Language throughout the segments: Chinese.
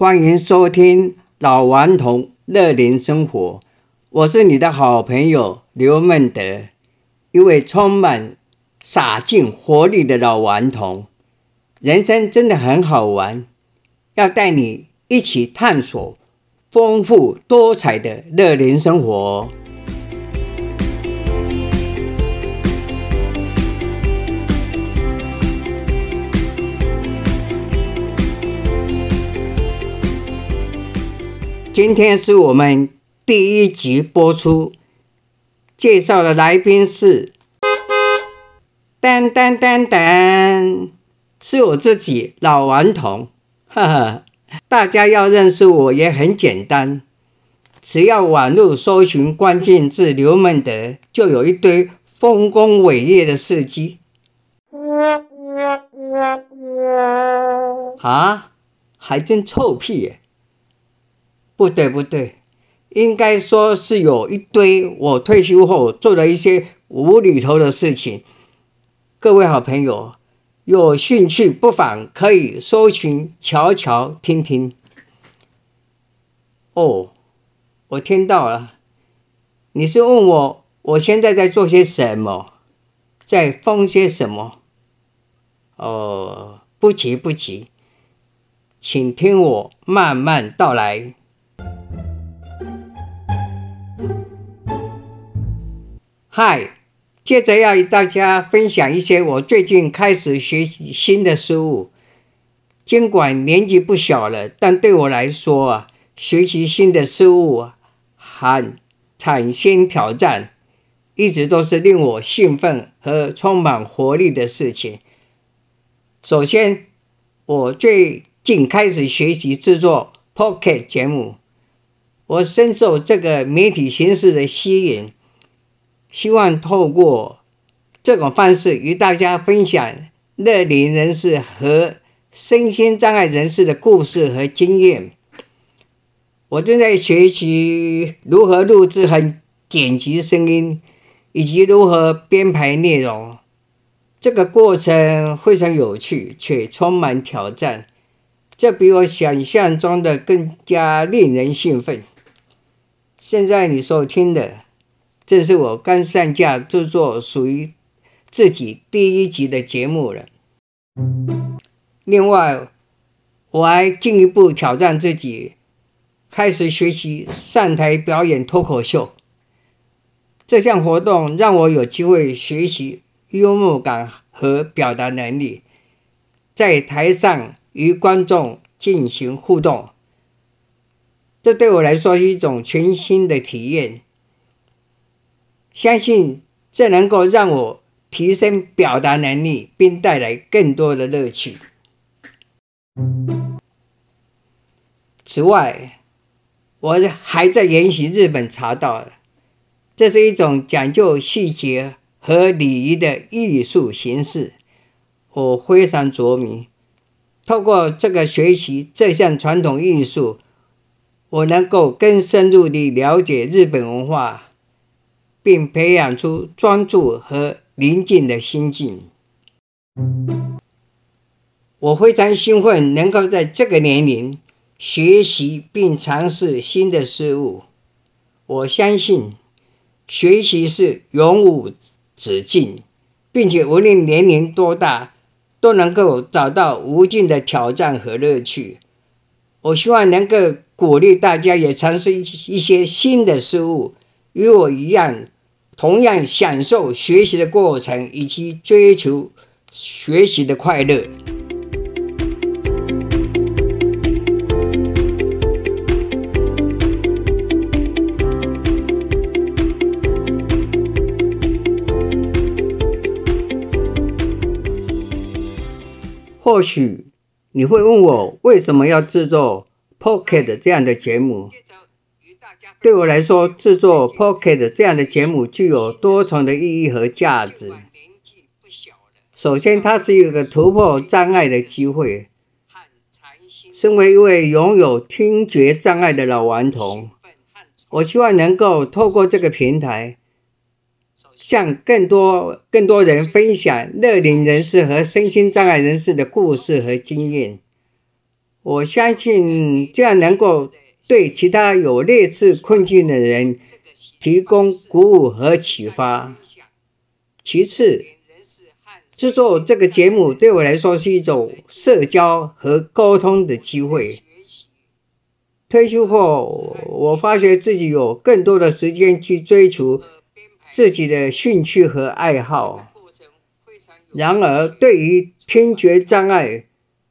欢迎收听老顽童乐龄生活，我是你的好朋友刘孟德，一位充满洒劲活力的老顽童。人生真的很好玩，要带你一起探索丰富多彩的乐龄生活。今天是我们第一集播出，介绍的来宾是，噔噔噔噔，是我自己老顽童，哈哈，大家要认识我也很简单，只要网络搜寻关键字刘孟德，就有一堆丰功伟业的事迹。啊，还真臭屁耶！不对不对，应该说是有一堆我退休后做了一些无厘头的事情。各位好朋友，有兴趣不妨可以搜寻瞧瞧听听。哦，我听到了，你是问我我现在在做些什么，在疯些什么？哦，不急不急，请听我慢慢道来。嗨，接着要与大家分享一些我最近开始学习新的事物。尽管年纪不小了，但对我来说啊，学习新的事物和产生挑战，一直都是令我兴奋和充满活力的事情。首先，我最近开始学习制作 Podcast 节目，我深受这个媒体形式的吸引。希望透过这种方式与大家分享乐龄人士和身心障碍人士的故事和经验。我正在学习如何录制和剪辑声音，以及如何编排内容。这个过程非常有趣，却充满挑战。这比我想象中的更加令人兴奋。现在你所听的。这是我刚上架制作属于自己第一集的节目了。另外，我还进一步挑战自己，开始学习上台表演脱口秀。这项活动让我有机会学习幽默感和表达能力，在台上与观众进行互动。这对我来说是一种全新的体验。相信这能够让我提升表达能力，并带来更多的乐趣。此外，我还在研习日本茶道，这是一种讲究细节和礼仪的艺术形式，我非常着迷。透过这个学习这项传统艺术，我能够更深入地了解日本文化。并培养出专注和宁静的心境。我非常兴奋，能够在这个年龄学习并尝试新的事物。我相信，学习是永无止境，并且无论年龄多大，都能够找到无尽的挑战和乐趣。我希望能够鼓励大家也尝试一些新的事物。与我一样，同样享受学习的过程，以及追求学习的快乐。或许你会问我，为什么要制作 Pocket 这样的节目？对我来说，制作 Pocket 这样的节目具有多重的意义和价值。首先，它是一个突破障碍的机会。身为一位拥有听觉障碍的老顽童，我希望能够透过这个平台，向更多更多人分享乐龄人士和身心障碍人士的故事和经验。我相信这样能够对其他有类似困境的人提供鼓舞和启发。其次，制作这个节目对我来说是一种社交和沟通的机会。退休后，我发觉自己有更多的时间去追求自己的兴趣和爱好。然而，对于听觉障碍，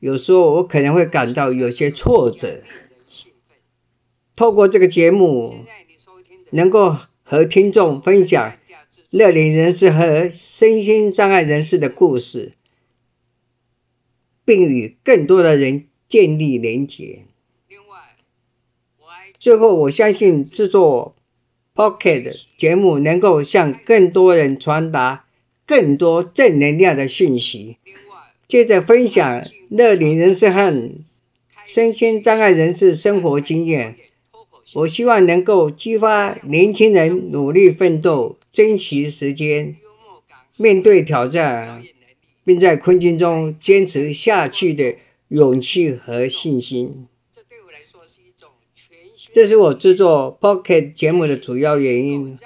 有时候我可能会感到有些挫折。透过这个节目，能够和听众分享乐龄人士和身心障碍人士的故事，并与更多的人建立连结。最后，我相信制作 Pocket 节目能够向更多人传达更多正能量的讯息。接着分享乐龄人士和身心障碍人士生活经验，我希望能够激发年轻人努力奋斗、珍惜时间、面对挑战，并在困境中坚持下去的勇气和信心。这是我制作 Podcast 节目的主要原因。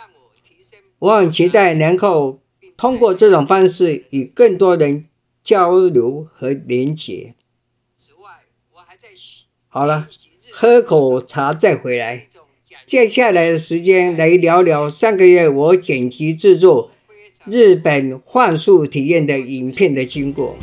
我很期待能够通过这种方式与更多人交流和连结。好了，喝口茶再回来。接下来的时间来聊聊上个月我剪辑制作日本幻术体验的影片的经过。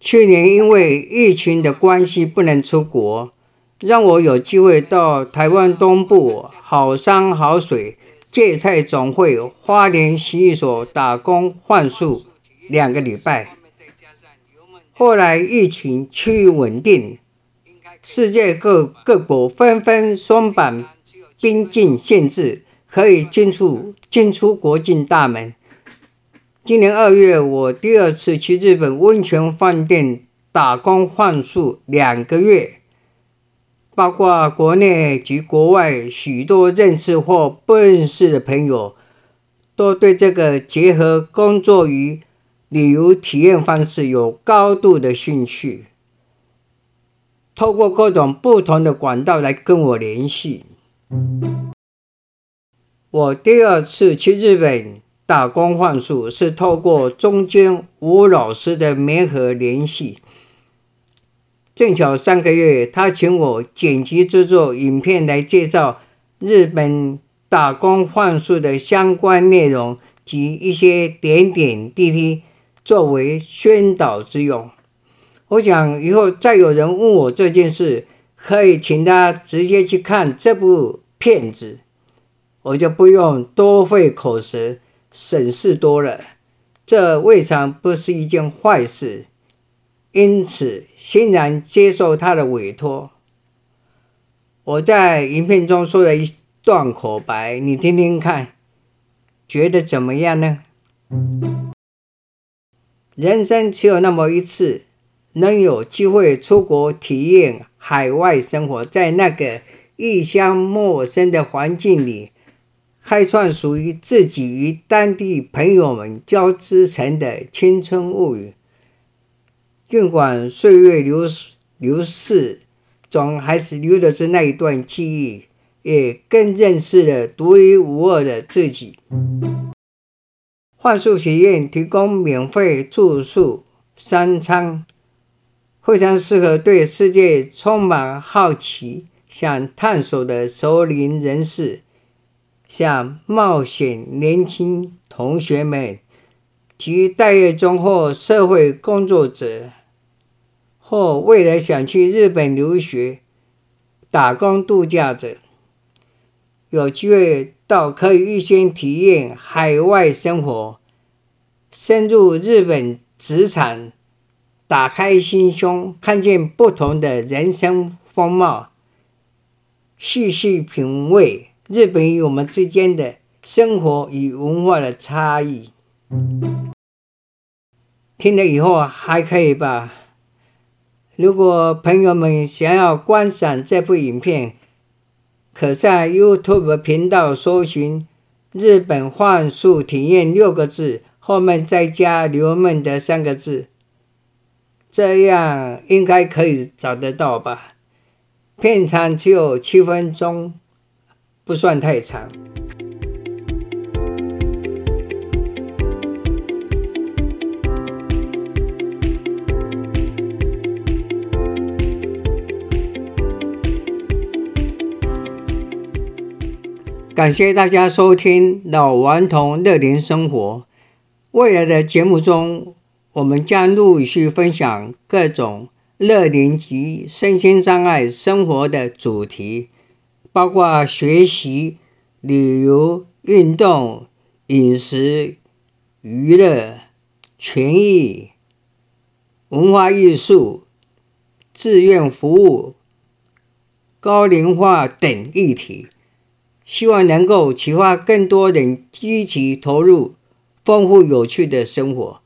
去年因为疫情的关系不能出国，让我有机会到台湾东部好山好水芥菜总会花莲洗浴所打工换宿两个礼拜。后来疫情趋于稳定，世界各各国纷纷松绑边境限制，可以进出进出国境大门。今年二月，我第二次去日本温泉饭店打工换宿两个月，包括国内及国外许多认识或不认识的朋友，都对这个结合工作与旅游体验方式有高度的兴趣，透过各种不同的管道来跟我联系。我第二次去日本。打工换宿是透过中间吴老师的媒合联系，正巧上个月他请我剪辑制作影片来介绍日本打工换宿的相关内容及一些点点滴滴作为宣导之用。我想以后再有人问我这件事，可以请他直接去看这部片子，我就不用多费口舌。省事多了，这未尝不是一件坏事，因此欣然接受他的委托。我在影片中说了一段口白，你听听看，觉得怎么样呢？人生只有那么一次，能有机会出国体验海外生活，在那个异乡陌生的环境里。开创属于自己与当地朋友们交织成的青春物语。尽管岁月流流逝，总还是留的是那一段记忆，也更认识了独一无二的自己。幻术学院提供免费住宿、三餐，非常适合对世界充满好奇、想探索的熟龄人士。像冒险年轻同学们及待业中或社会工作者，或未来想去日本留学、打工度假者，有机会到可以预先体验海外生活，深入日本职场，打开心胸，看见不同的人生风貌，细细品味。日本与我们之间的生活与文化的差异，听了以后还可以吧如果朋友们想要观赏这部影片，可在 YouTube 频道搜寻“日本幻术体验”六个字，后面再加“刘梦”的三个字，这样应该可以找得到吧？片长只有七分钟，不算太长。感谢大家收听老顽童乐龄生活。未来的节目中，我们将陆续分享各种乐龄及身心障碍生活的主题，包括学习、旅游、运动、饮食、娱乐、权益、文化艺术、志愿服务、高龄化等议题。希望能够启发更多人积极投入丰富有趣的生活，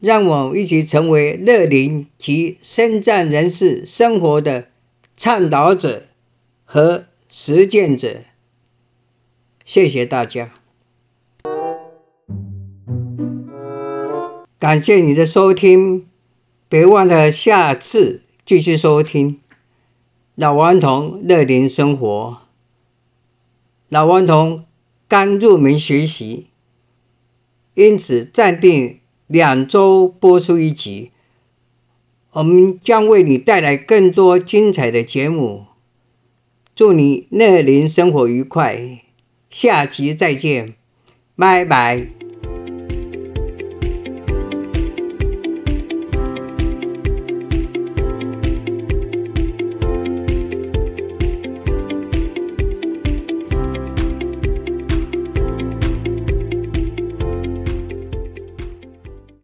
让我们一起成为乐龄及身障人士生活的倡导者和实践者。谢谢大家，感谢你的收听，别忘了下次继续收听老顽童乐龄生活。老顽童刚入门学习，因此暂定两周播出一集。我们将为你带来更多精彩的节目。祝你乐龄生活愉快，下集再见，拜拜。